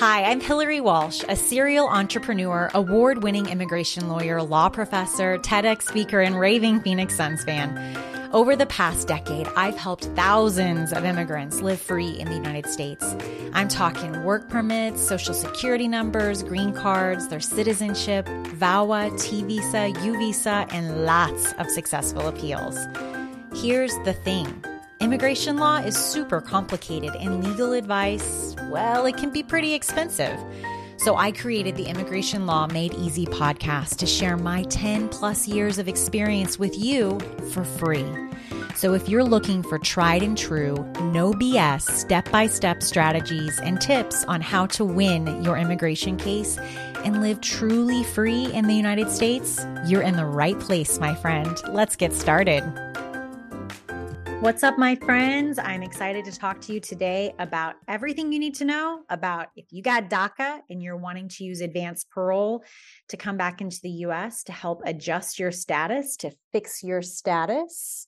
Hi, I'm Hillary Walsh, a serial entrepreneur, award winning immigration lawyer, law professor, TEDx speaker, and raving Phoenix Suns fan. Over the past decade, I've helped thousands of immigrants live free in the United States. I'm talking work permits, social security numbers, green cards, their citizenship, VAWA, T visa, U visa, and lots of successful appeals. Here's the thing. Immigration law is super complicated and legal advice, well, it can be pretty expensive. So I created the Immigration Law Made Easy podcast to share my 10 plus years of experience with you for free. So if you're looking for tried and true, no BS, step by step strategies and tips on how to win your immigration case and live truly free in the United States, you're in the right place, my friend. Let's get started. What's up, my friends? I'm excited to talk to you today about everything you need to know about if you got DACA and you're wanting to use advanced parole to come back into the US to help adjust your status, to fix your status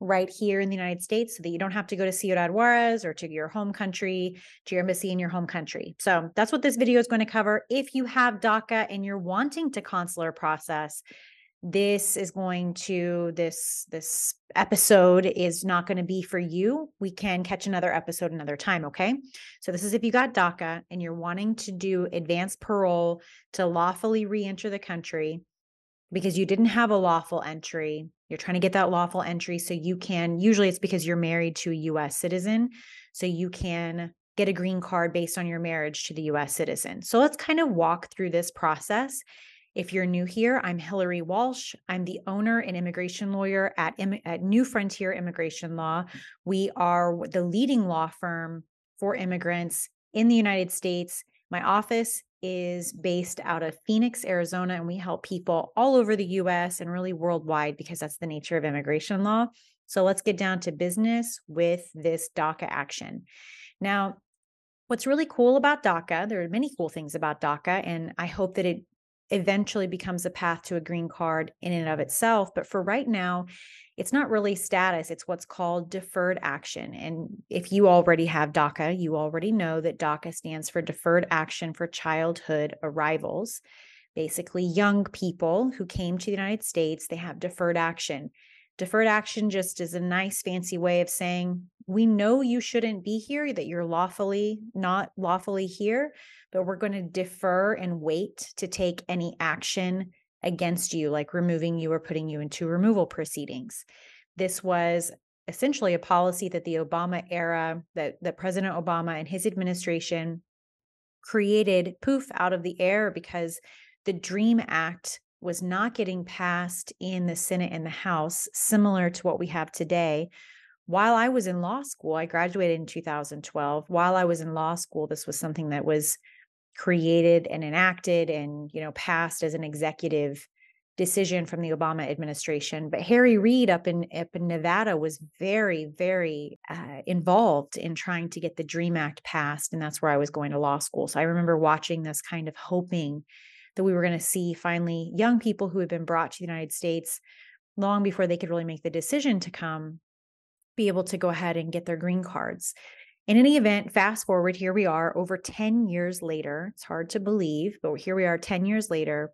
right here in the United States so that you don't have to go to Ciudad Juarez or to your home country, to your embassy in your home country. So that's what this video is going to cover. If you have DACA and you're wanting to consular process, this is going to this this episode is not going to be for you. We can catch another episode another time okay? So this is if you got daca and you're wanting to do advanced parole to lawfully re-enter the country because you didn't have a lawful entry you're trying to get that lawful entry so you can usually it's because you're married to a US citizen so you can get a green card based on your marriage to the US citizen. So let's kind of walk through this process if you're new here, I'm Hillary Walsh. I'm the owner and immigration lawyer at, at New Frontier Immigration Law. We are the leading law firm for immigrants in the United States. My office is based out of Phoenix, Arizona, and we help people all over the US and really worldwide because that's the nature of immigration law. So let's get down to business with this DACA action. Now, what's really cool about DACA, there are many cool things about DACA, and I hope that it eventually becomes a path to a green card in and of itself. But for right now, it's not really status, it's what's called deferred action. And if you already have DACA, you already know that DACA stands for Deferred Action for Childhood Arrivals. Basically, young people who came to the United States, they have deferred action. Deferred action just is a nice fancy way of saying, we know you shouldn't be here, that you're lawfully not lawfully here, but we're going to defer and wait to take any action against you, like removing you or putting you into removal proceedings. This was essentially a policy that the Obama era, that, that President Obama and his administration created poof out of the air because the DREAM Act was not getting passed in the Senate and the House, similar to what we have today. While I was in law school, I graduated in 2012. While I was in law school, this was something that was created and enacted and you know passed as an executive decision from the Obama administration. But Harry Reid up in up in Nevada was very, very uh, involved in trying to get the Dream Act passed, and that's where I was going to law school. So I remember watching this, kind of hoping that we were going to see finally young people who had been brought to the United States long before they could really make the decision to come be able to go ahead and get their green cards. In any event, fast forward, here we are over 10 years later. It's hard to believe, but here we are 10 years later.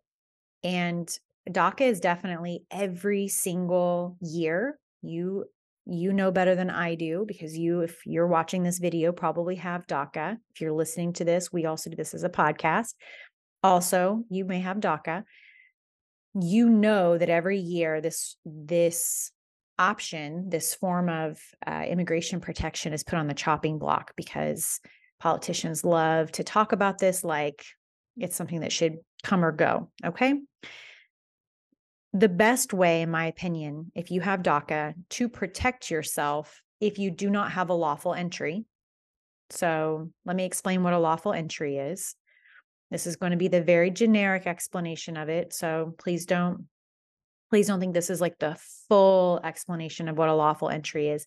And DACA is definitely every single year. You you know better than I do because you, if you're watching this video, probably have DACA. If you're listening to this, we also do this as a podcast. Also, you may have DACA. You know that every year this this option, this form of uh, immigration protection is put on the chopping block because politicians love to talk about this like it's something that should come or go. Okay. The best way, in my opinion, if you have DACA to protect yourself if you do not have a lawful entry. So let me explain what a lawful entry is. This is going to be the very generic explanation of it. So please don't please don't think this is like the full explanation of what a lawful entry is.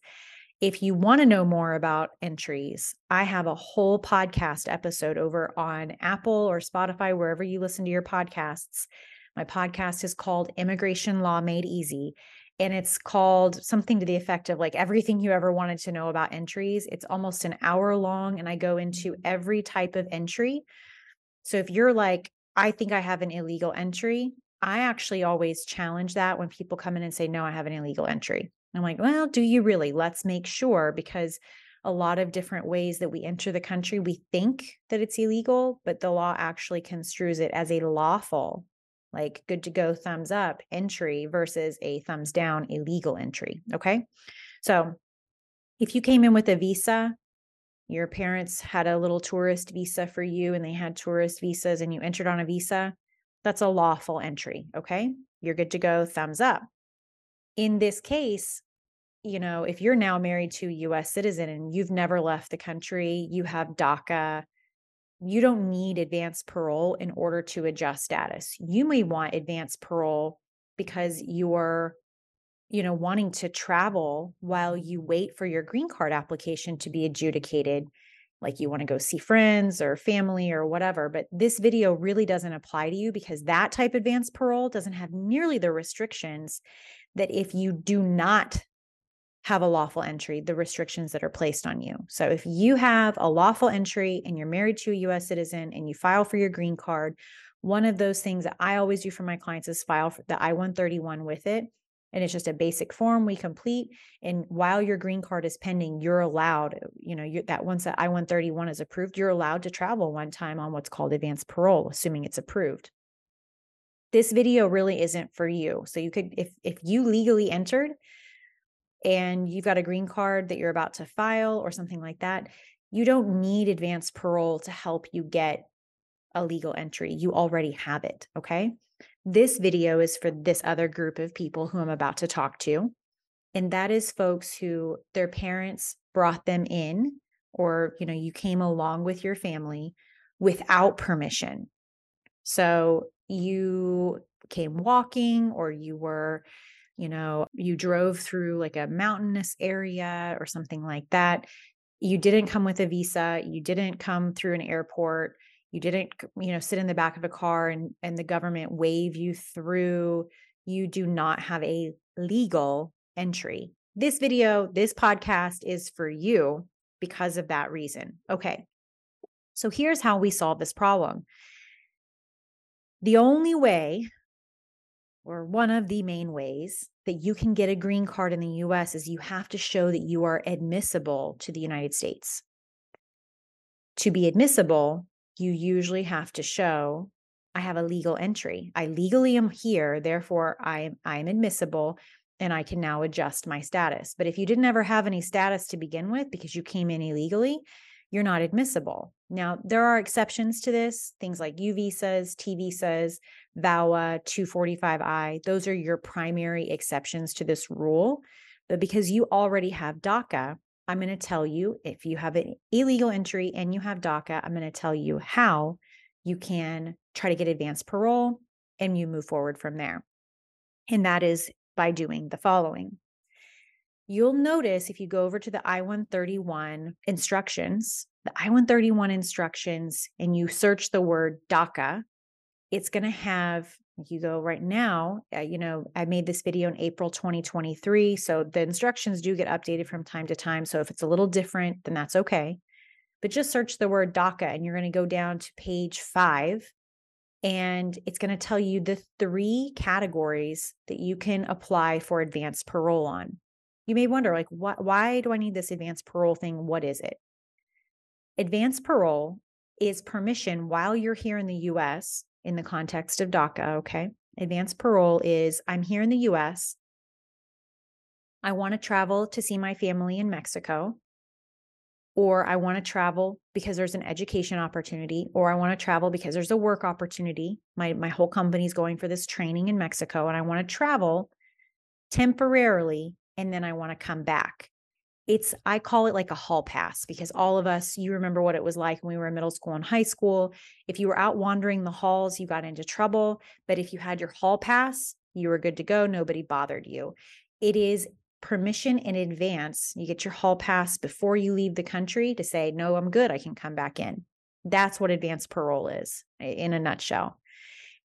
If you want to know more about entries, I have a whole podcast episode over on Apple or Spotify, wherever you listen to your podcasts. My podcast is called Immigration Law Made Easy. and it's called something to the effect of like everything you ever wanted to know about entries. It's almost an hour long, and I go into mm. every type of entry. So if you're like, I think I have an illegal entry, I actually always challenge that when people come in and say, No, I have an illegal entry. I'm like, Well, do you really? Let's make sure because a lot of different ways that we enter the country, we think that it's illegal, but the law actually construes it as a lawful like good to go thumbs up entry versus a thumbs down illegal entry. Okay. So if you came in with a visa, your parents had a little tourist visa for you and they had tourist visas and you entered on a visa, that's a lawful entry. Okay. You're good to go, thumbs up. In this case, you know, if you're now married to a US citizen and you've never left the country, you have DACA, you don't need advanced parole in order to adjust status. You may want advanced parole because you're you know wanting to travel while you wait for your green card application to be adjudicated like you want to go see friends or family or whatever but this video really doesn't apply to you because that type advanced parole doesn't have nearly the restrictions that if you do not have a lawful entry, the restrictions that are placed on you. So if you have a lawful entry and you're married to a US citizen and you file for your green card, one of those things that I always do for my clients is file the I 131 with it. And it's just a basic form we complete. And while your green card is pending, you're allowed, you know, you, that once that I 131 is approved, you're allowed to travel one time on what's called advanced parole, assuming it's approved. This video really isn't for you. So you could, if if you legally entered, and you've got a green card that you're about to file or something like that, you don't need advanced parole to help you get a legal entry. You already have it. Okay. This video is for this other group of people who I'm about to talk to. And that is folks who their parents brought them in, or, you know, you came along with your family without permission. So you came walking or you were you know, you drove through like a mountainous area or something like that. You didn't come with a visa, you didn't come through an airport, you didn't, you know, sit in the back of a car and and the government wave you through. You do not have a legal entry. This video, this podcast is for you because of that reason. Okay. So here's how we solve this problem. The only way or one of the main ways that you can get a green card in the US is you have to show that you are admissible to the United States. To be admissible, you usually have to show I have a legal entry. I legally am here, therefore I I am admissible and I can now adjust my status. But if you didn't ever have any status to begin with because you came in illegally, you're not admissible. Now, there are exceptions to this, things like U visas, T visas, VAWA, 245I, those are your primary exceptions to this rule. But because you already have DACA, I'm going to tell you if you have an illegal entry and you have DACA, I'm going to tell you how you can try to get advanced parole and you move forward from there. And that is by doing the following. You'll notice if you go over to the I 131 instructions, the I 131 instructions, and you search the word DACA, it's going to have you go right now uh, you know i made this video in april 2023 so the instructions do get updated from time to time so if it's a little different then that's okay. But just search the word daca and you're going to go down to page five and it's going to tell you the three categories that you can apply for advanced parole on. You may wonder like why do i need this advanced parole thing? What is it? Advanced parole is permission while you're here in the us in the context of DACA, okay? Advanced parole is I'm here in the US. I want to travel to see my family in Mexico, or I want to travel because there's an education opportunity, or I want to travel because there's a work opportunity. My my whole company is going for this training in Mexico and I want to travel temporarily and then I want to come back it's I call it like a hall pass because all of us, you remember what it was like when we were in middle school and high school. If you were out wandering the halls, you got into trouble. But if you had your hall pass, you were good to go. Nobody bothered you. It is permission in advance. You get your hall pass before you leave the country to say, no, I'm good. I can come back in. That's what advanced parole is in a nutshell.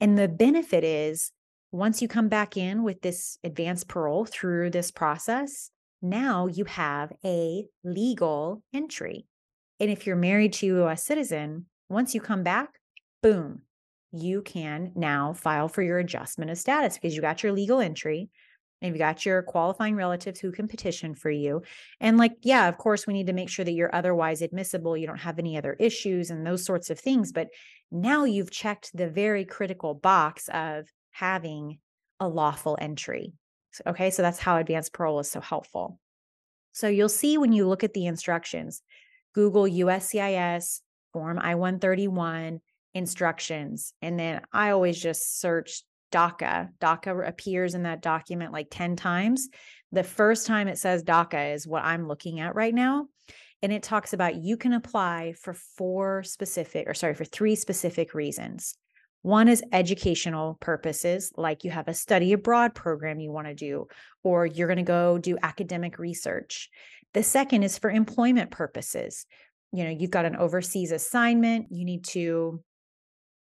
And the benefit is once you come back in with this advanced parole through this process, now you have a legal entry. And if you're married to a US citizen, once you come back, boom, you can now file for your adjustment of status because you got your legal entry and you've got your qualifying relatives who can petition for you. And like, yeah, of course, we need to make sure that you're otherwise admissible, you don't have any other issues and those sorts of things. But now you've checked the very critical box of having a lawful entry. Okay, so that's how advanced parole is so helpful. So you'll see when you look at the instructions, Google USCIS Form I 131 instructions. And then I always just search DACA. DACA appears in that document like 10 times. The first time it says DACA is what I'm looking at right now. And it talks about you can apply for four specific, or sorry, for three specific reasons. One is educational purposes, like you have a study abroad program you want to do, or you're going to go do academic research. The second is for employment purposes. You know, you've got an overseas assignment, you need to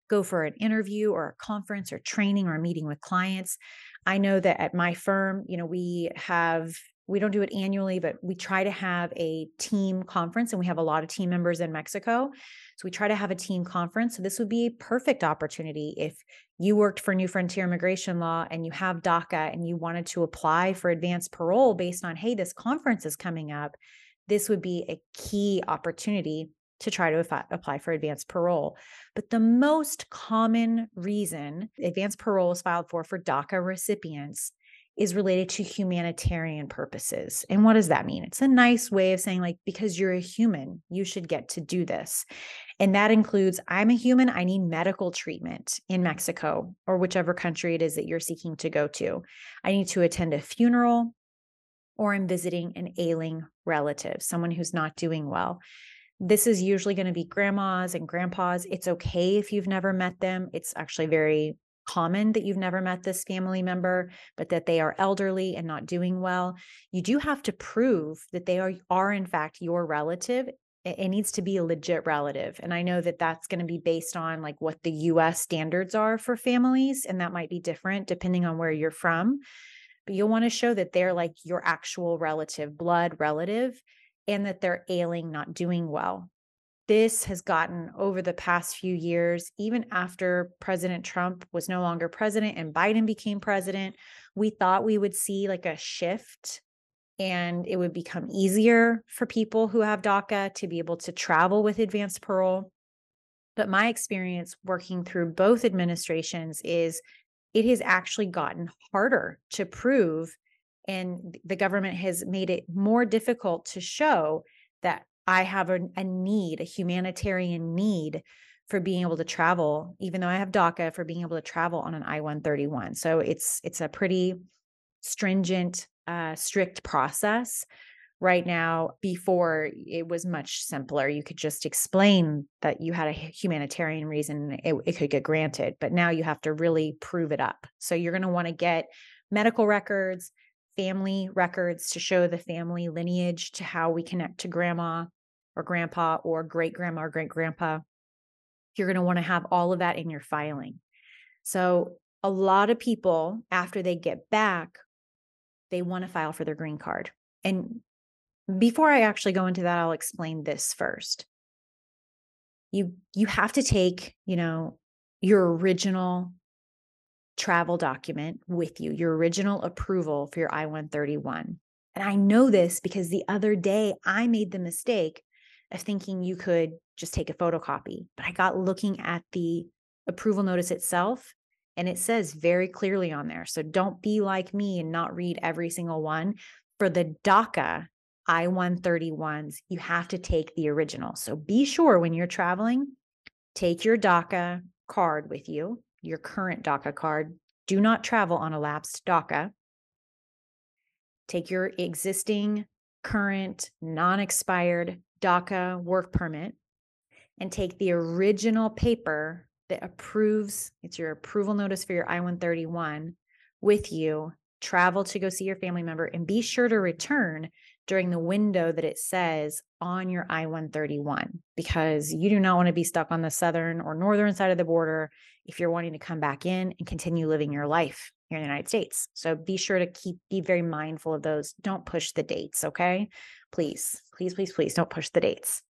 go for an interview or a conference or training or a meeting with clients. I know that at my firm, you know, we have we don't do it annually, but we try to have a team conference and we have a lot of team members in Mexico. So we try to have a team conference. So this would be a perfect opportunity if you worked for New Frontier Immigration Law and you have DACA and you wanted to apply for advanced parole based on, hey, this conference is coming up. This would be a key opportunity to try to apply for advanced parole. But the most common reason advanced parole is filed for for DACA recipients is related to humanitarian purposes. And what does that mean? It's a nice way of saying, like, because you're a human, you should get to do this. And that includes I'm a human, I need medical treatment in Mexico or whichever country it is that you're seeking to go to. I need to attend a funeral or I'm visiting an ailing relative, someone who's not doing well. This is usually going to be grandmas and grandpas. It's okay if you've never met them. It's actually very common that you've never met this family member, but that they are elderly and not doing well, you do have to prove that they are, are in fact your relative. It, needs to be a legit relative. And I know that that's going to be based on like what the US standards are for families, and that might be different depending on where you're from. But you'll want to show that they're like your actual relative, blood relative, and that they're ailing, not doing well this has gotten over the past few years, even after President Trump was no longer president and Biden became president, we thought we would see like a shift and it would become easier for people who have DACA to be able to travel with advanced parole. But my experience working through both administrations is it has actually gotten harder to prove, and the government has made it more difficult to show that I have a, a need, a humanitarian need for being able to travel, even though I have DACA for being able to travel on an I 131. So it's it's a pretty stringent, uh, strict process right now. Before it was much simpler. You could just explain that you had a humanitarian reason, it, it could get granted. But now you have to really prove it up. So you're going to want to get medical records, family records to show the family lineage to how we connect to grandma or grandpa or great grandma or great grandpa. You're going to want to have all of that in your filing. So, a lot of people, after they get back, they want to file for their green card. And before I actually go into that, I'll explain this first. You you have to take, you know, your original travel document with you, your original approval for your I-131. And I know this because the other day I made the mistake of thinking you could just take a photocopy. But I got looking at the approval notice itself, and it says very clearly on there. So don't be like me and not read every single one. For the DACA I 131s, you have to take the original. So be sure when you're traveling, take your DACA card with you, your current DACA card. Do not travel on a lapsed DACA. Take your existing, current, non expired DACA work permit and take the original paper that approves it's your approval notice for your I 131 with you, travel to go see your family member, and be sure to return during the window that it says on your I 131 because you do not want to be stuck on the southern or northern side of the border if you're wanting to come back in and continue living your life here in the United States. So be sure to keep be very mindful of those. Don't push the dates, okay? Please, please, please, please don't push the dates.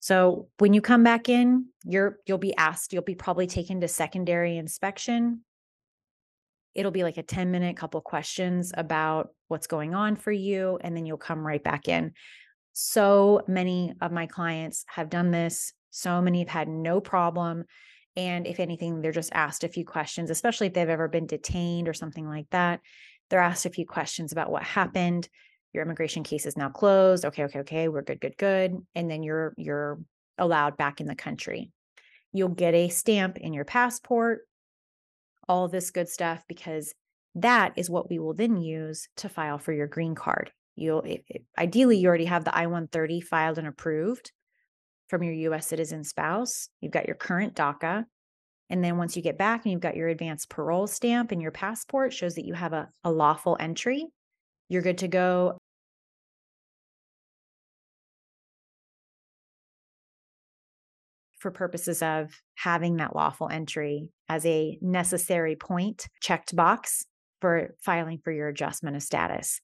So when you come back in, you're you'll be asked, you'll be probably taken to secondary inspection. It'll be like a 10 minute couple questions about what's going on for you and then you'll come right back in. So many of my clients have done this. So many have had no problem. And if anything, they're just asked a few questions, especially if they've ever been detained or something like that. They're asked a few questions about what happened. Your immigration case is now closed. Okay, okay, okay, we're good, good, good. And then you're you're allowed back in the country. You'll get a stamp in your passport, all this good stuff, because that is what we will then use to file for your green card. You'll ideally you already have the I-130 filed and approved from your US citizen spouse. You've got your current DACA. And then once you get back and you've got your advanced parole stamp and your passport shows that you have a, a lawful entry, you're good to go. For purposes of having that lawful entry as a necessary point checked box for filing for your adjustment of status.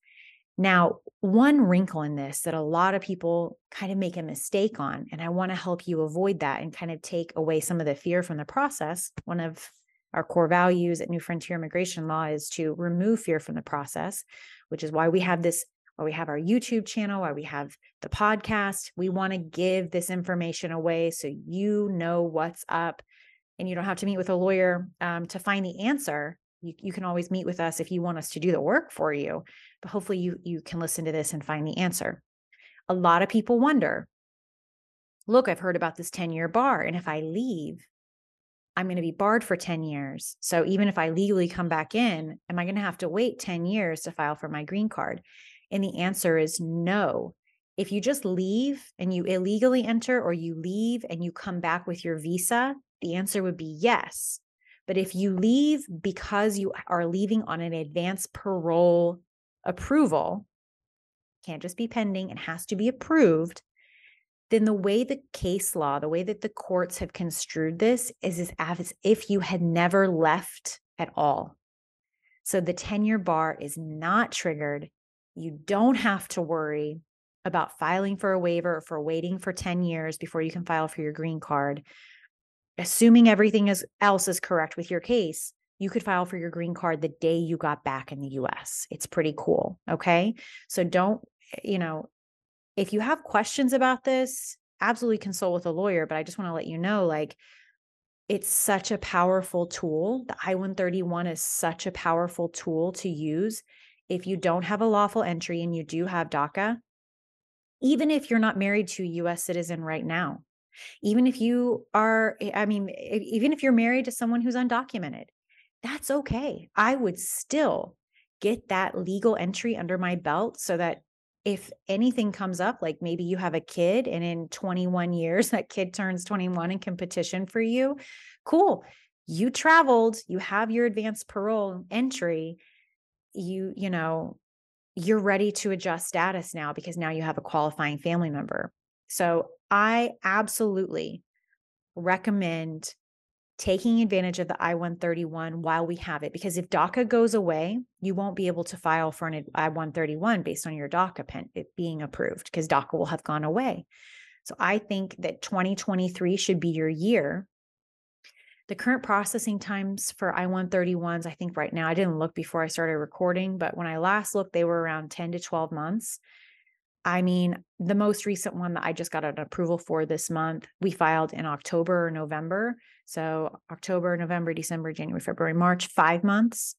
Now, one wrinkle in this that a lot of people kind of make a mistake on, and I want to help you avoid that and kind of take away some of the fear from the process. One of our core values at New Frontier Immigration Law is to remove fear from the process, which is why we have this, why we have our YouTube channel, why we have the podcast. We want to give this information away so you know what's up and you don't have to meet with a lawyer um, to find the answer you, you can always meet with us if you want us to do the work for you but hopefully you you can listen to this and find the answer. A lot of people wonder look i've heard about this 10 year bar and if i leave i'm going to be barred for 10 years. So even if i legally come back in am i going to have to wait 10 years to file for my green card? And the answer is no. If you just leave and you illegally enter or you leave and you come back with your visa the answer would be yes but if you leave because you are leaving on an advance parole approval, can't just be pending, it has to be approved. Then the way the case law, the way that the courts have construed this is, as if you had never left at all. So the 10 year bar is not triggered. You don't have to worry about filing for a waiver or for waiting for 10 years before you can file for your green card assuming everything is, else is correct with your case, you could file for your green card the day you got back in the US. It's pretty cool. Okay. So don't, you know, if you have questions about this, absolutely consult with a lawyer. But I just want to let you know like, it's such a powerful tool. The I 131 is such a powerful tool to use. If you don't have a lawful entry and you do have DACA, even if you're not married to a US citizen right now, even if you are, eh, I mean, even if you're married to someone who's undocumented, that's okay. I would still get that legal entry under my belt so that if anything comes up, like maybe you have a kid and in 21 years that kid turns 21 and can petition for you, cool. You traveled, you have your advanced parole entry, you, you know, you're ready to adjust status now because now you have a qualifying family member. So I absolutely recommend taking advantage of the I 131 while we have it. Because if DACA goes away, you won't be able to file for an I 131 based on your DACA pen, it being approved because DACA will have gone away. So I think that 2023 should be your year. The current processing times for I 131s, I think right now, I didn't look before I started recording, but when I last looked, they were around 10 to 12 months. I mean, the most recent one that I just got an approval for this month, we filed in October or November. So October, November, December, January, February, March, five months.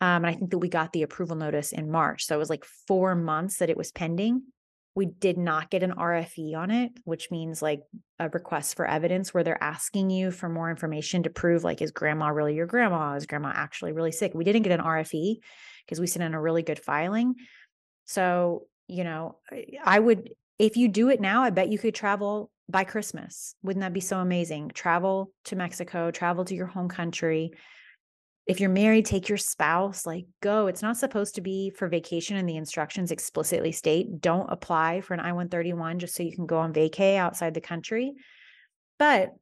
Um, and I think that we got the approval notice in March. So it was like four months that it was pending. We did not get an RFE on it, which means like a request for evidence where they're asking you for more information to prove like, is grandma really your grandma? Is grandma actually really sick? We didn't get an RFE because we sent in a really good filing. So you know, I would, if you do it now, I bet you could travel by Christmas. Wouldn't that be so amazing? Travel to Mexico, travel to your home country. If you're married, take your spouse, like go. It's not supposed to be for vacation, and the instructions explicitly state don't apply for an I 131 just so you can go on vacay outside the country. But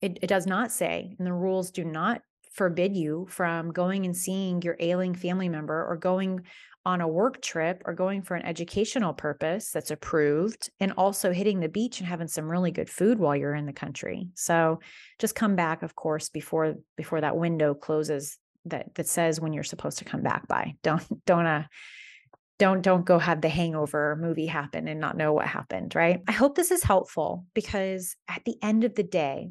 it, it does not say, and the rules do not forbid you from going and seeing your ailing family member or going on a work trip or going for an educational purpose that's approved and also hitting the beach and having some really good food while you're in the country. So just come back of course before before that window closes that that says when you're supposed to come back by. Don't don't uh don't don't go have the hangover movie happen and not know what happened, right? I hope this is helpful because at the end of the day,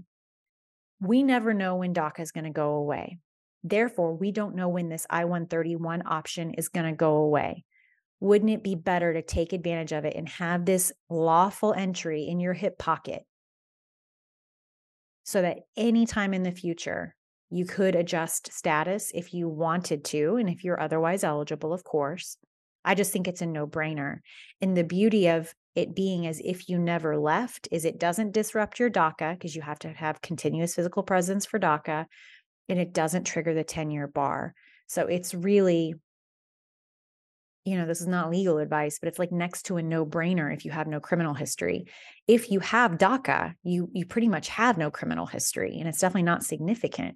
we never know when DACA is going to go away. Therefore, we don't know when this I 131 option is going to go away. Wouldn't it be better to take advantage of it and have this lawful entry in your hip pocket so that anytime in the future you could adjust status if you wanted to, and if you're otherwise eligible, of course? I just think it's a no brainer. And the beauty of it being as if you never left is it doesn't disrupt your DACA because you have to have continuous physical presence for DACA and it doesn't trigger the 10 year bar. So it's really, you know, this is not legal advice, but it's like next to a no brainer if you have no criminal history. If you have DACA, you you pretty much have no criminal history and it's definitely not significant.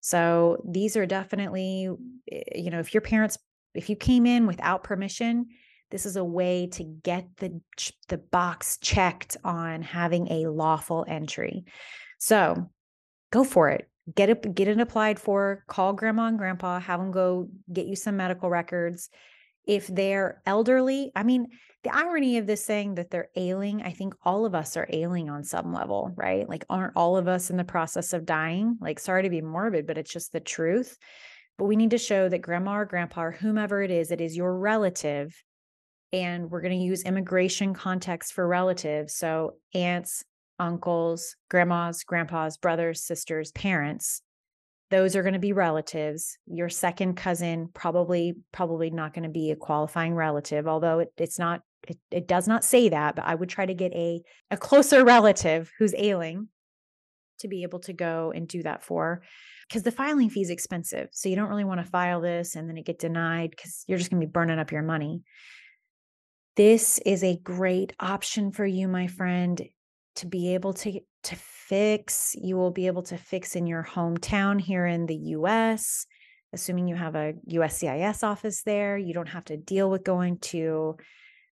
So these are definitely, eh, you know, if your parents, if you came in without permission, this is a way to get the the box checked on having a lawful entry. So go for it. Get it get it applied for. Call grandma and grandpa, have them go get you some medical records. If they're elderly, I mean, the irony of this saying that they're ailing, I think all of us are ailing on some level, right? Like, aren't all of us in the process of dying? Like, sorry to be morbid, but it's just the truth. But we need to show that grandma or grandpa or whomever it is, it is your relative and we're going to use immigration context for relatives. So, aunts, uncles, grandmas, grandpas, brothers, sisters, parents. Those are going to be relatives. Your second cousin probably probably not going to be a qualifying relative, although it, it's not it, it does not say that, but I would try to get a a closer relative who's ailing to be able to go and do that for because the filing fee is expensive. So you don't really want to file this and then it get denied because you're just going to be burning up your money. This is a great option for you, my friend, to be able to, to fix. You will be able to fix in your hometown here in the US, assuming you have a USCIS office there. You don't have to deal with going to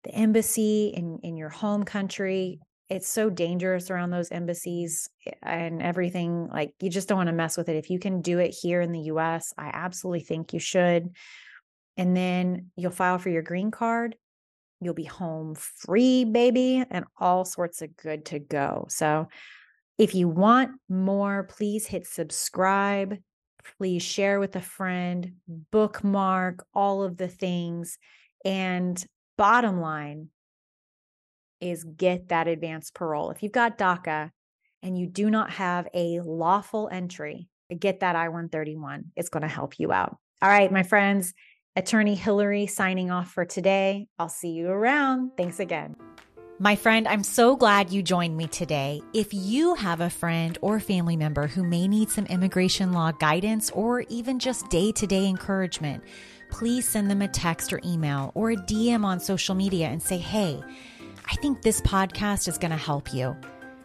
the embassy in, in your home country. It's so dangerous around those embassies eh, and everything. Like, you just don't want to mess with it. If you can do it here in the US, I absolutely think you should. And then you'll file for your green card You'll be home free, baby, and all sorts of good to go. So, if you want more, please hit subscribe. Please share with a friend, bookmark all of the things. And bottom line is get that advanced parole. If you've got DACA and you do not have a lawful entry, get that I 131. It's going to help you out. All right, my friends. Attorney Hillary signing off for today. I'll see you around. Thanks again. My friend, I'm so glad you joined me today. If you have a friend or family member who may need some immigration law guidance or even just day to day encouragement, please send them a text or email or a DM on social media and say, hey, I think this podcast is going to help you.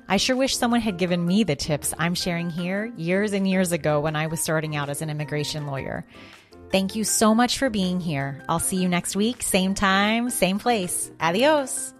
I sure wish someone had given me the tips I'm sharing here years and years ago when I was starting out as an immigration lawyer. Thank you so much for being here. I'll see you next week, same time, same place. Adios.